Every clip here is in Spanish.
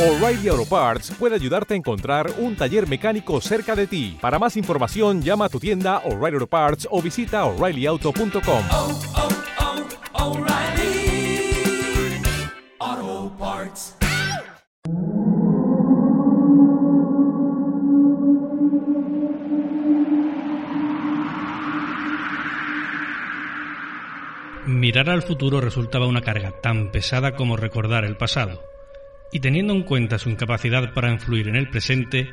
O'Reilly Auto Parts puede ayudarte a encontrar un taller mecánico cerca de ti. Para más información, llama a tu tienda O'Reilly Auto Parts o visita oreillyauto.com. oh, oh, Parts. Mirar al futuro resultaba una carga tan pesada como recordar el pasado, y teniendo en cuenta su incapacidad para influir en el presente,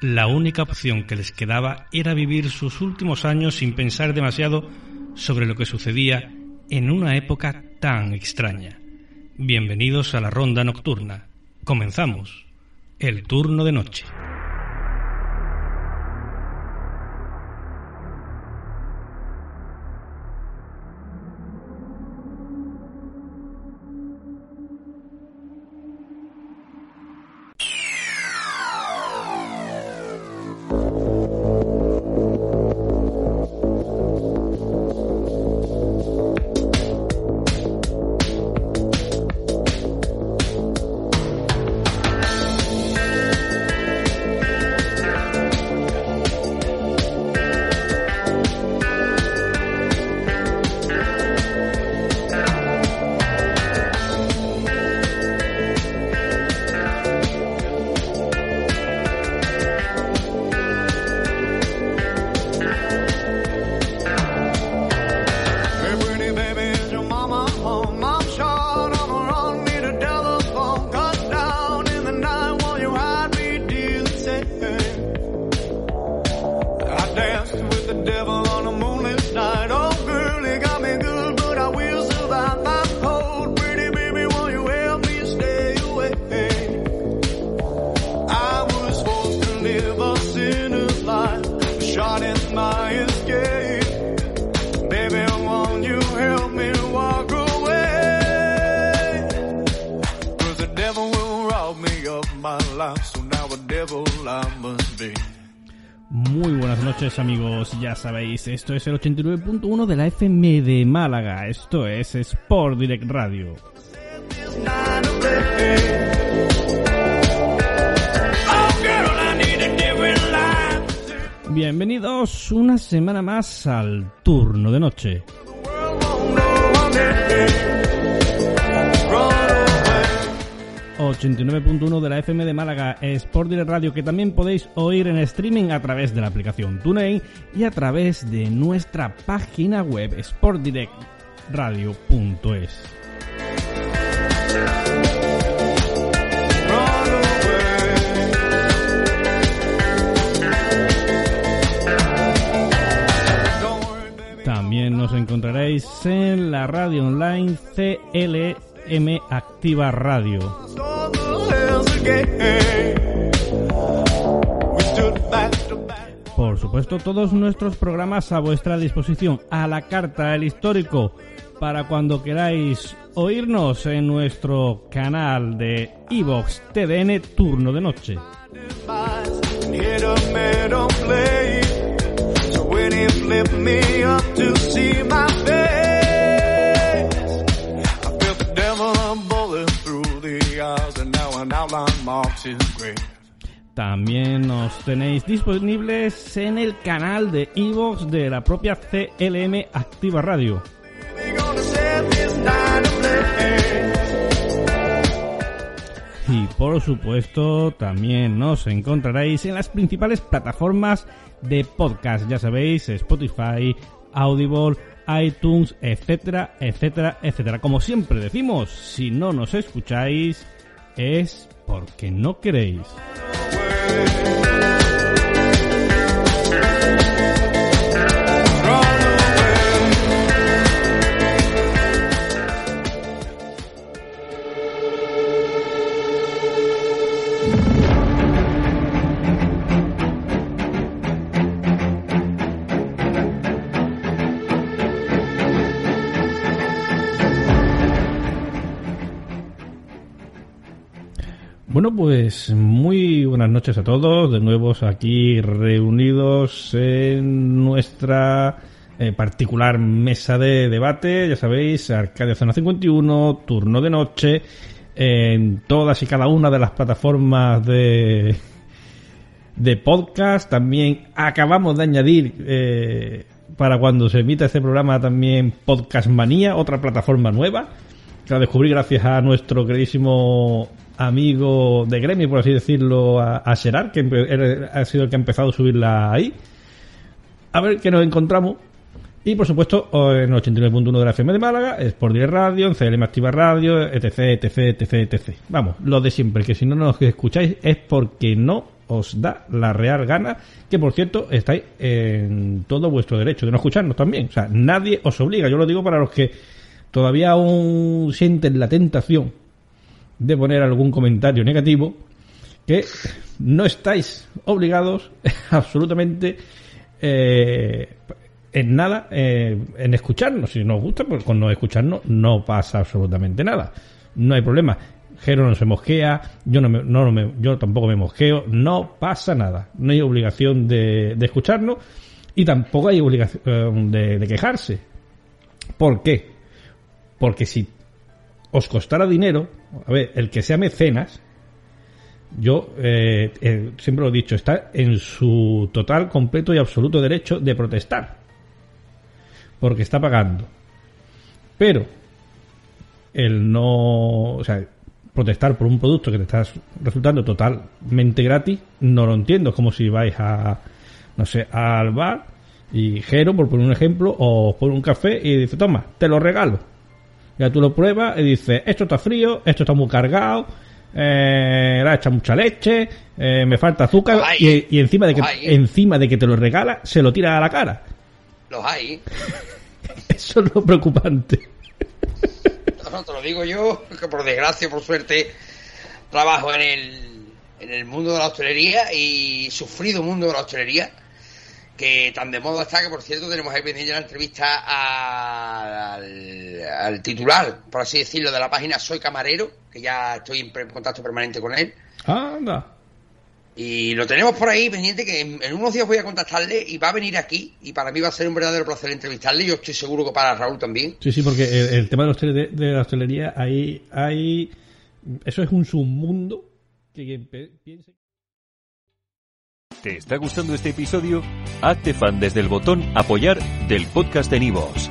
la única opción que les quedaba era vivir sus últimos años sin pensar demasiado sobre lo que sucedía en una época tan extraña. Bienvenidos a la ronda nocturna. Comenzamos. El turno de noche. Muy buenas noches amigos, ya sabéis, esto es el 89.1 de la FM de Málaga, esto es Sport Direct Radio. Bienvenidos una semana más al turno de noche. 89.1 de la FM de Málaga, Sport Direct Radio, que también podéis oír en streaming a través de la aplicación TuneIn y a través de nuestra página web sportdirectradio.es. También nos encontraréis en la radio online CLM Activa Radio. Por supuesto, todos nuestros programas a vuestra disposición, a la carta, el histórico, para cuando queráis oírnos en nuestro canal de Evox TDN Turno de Noche. También nos tenéis disponibles en el canal de Evox de la propia CLM Activa Radio. Y por supuesto, también nos encontraréis en las principales plataformas de podcast, ya sabéis, Spotify, Audible, iTunes, etcétera, etcétera, etcétera. Como siempre decimos, si no nos escucháis es porque no queréis. Bueno, pues muy buenas noches a todos, de nuevo aquí reunidos en nuestra eh, particular mesa de debate, ya sabéis, Arcadia Zona 51, turno de noche, en todas y cada una de las plataformas de, de podcast. También acabamos de añadir eh, para cuando se emita este programa también Podcast Manía, otra plataforma nueva que la descubrí gracias a nuestro queridísimo amigo de gremio, por así decirlo, a, a Gerard, que ha sido el que ha empezado a subirla ahí. A ver qué nos encontramos. Y por supuesto, en el 89.1 de la FM de Málaga, Sport Direct Radio, en CLM Activa Radio, etc, etc, etc, etc. Vamos, lo de siempre, que si no nos escucháis es porque no os da la real gana, que por cierto estáis en todo vuestro derecho de no escucharnos también. O sea, nadie os obliga. Yo lo digo para los que todavía aún sienten la tentación de poner algún comentario negativo, que no estáis obligados absolutamente eh, en nada eh, en escucharnos. Si nos gusta, pues con no escucharnos no pasa absolutamente nada. No hay problema. Jero no se mosquea, yo no, me- no me- yo tampoco me mosqueo, no pasa nada. No hay obligación de, de escucharnos y tampoco hay obligación de, de quejarse. ¿Por qué? Porque si os costara dinero, a ver, el que sea mecenas, yo eh, eh, siempre lo he dicho, está en su total, completo y absoluto derecho de protestar. Porque está pagando. Pero el no, o sea, protestar por un producto que te está resultando totalmente gratis, no lo entiendo. Es como si vais a, no sé, al bar y Jero, por poner un ejemplo, o pone un café y dice, toma, te lo regalo. Ya tú lo pruebas y dices, esto está frío, esto está muy cargado, eh, le ha echado mucha leche, eh, me falta azúcar y, y encima de que encima de que te lo regala, se lo tira a la cara. Los hay. Eso es lo preocupante. No, te lo digo yo, que por desgracia, por suerte, trabajo en el, en el mundo de la hostelería y sufrido mundo de la hostelería, que tan de moda está que, por cierto, tenemos ahí pendiente la entrevista al, al titular, por así decirlo, de la página Soy Camarero, que ya estoy en contacto permanente con él. Anda. Y lo tenemos por ahí pendiente que en, en unos días voy a contactarle y va a venir aquí y para mí va a ser un verdadero placer entrevistarle. Yo estoy seguro que para Raúl también. Sí, sí, porque el, el tema de la, hostele- de, de la hostelería, ahí hay... Eso es un submundo que quien piense... ¿Te está gustando este episodio? Hazte fan desde el botón Apoyar del podcast de Nivos.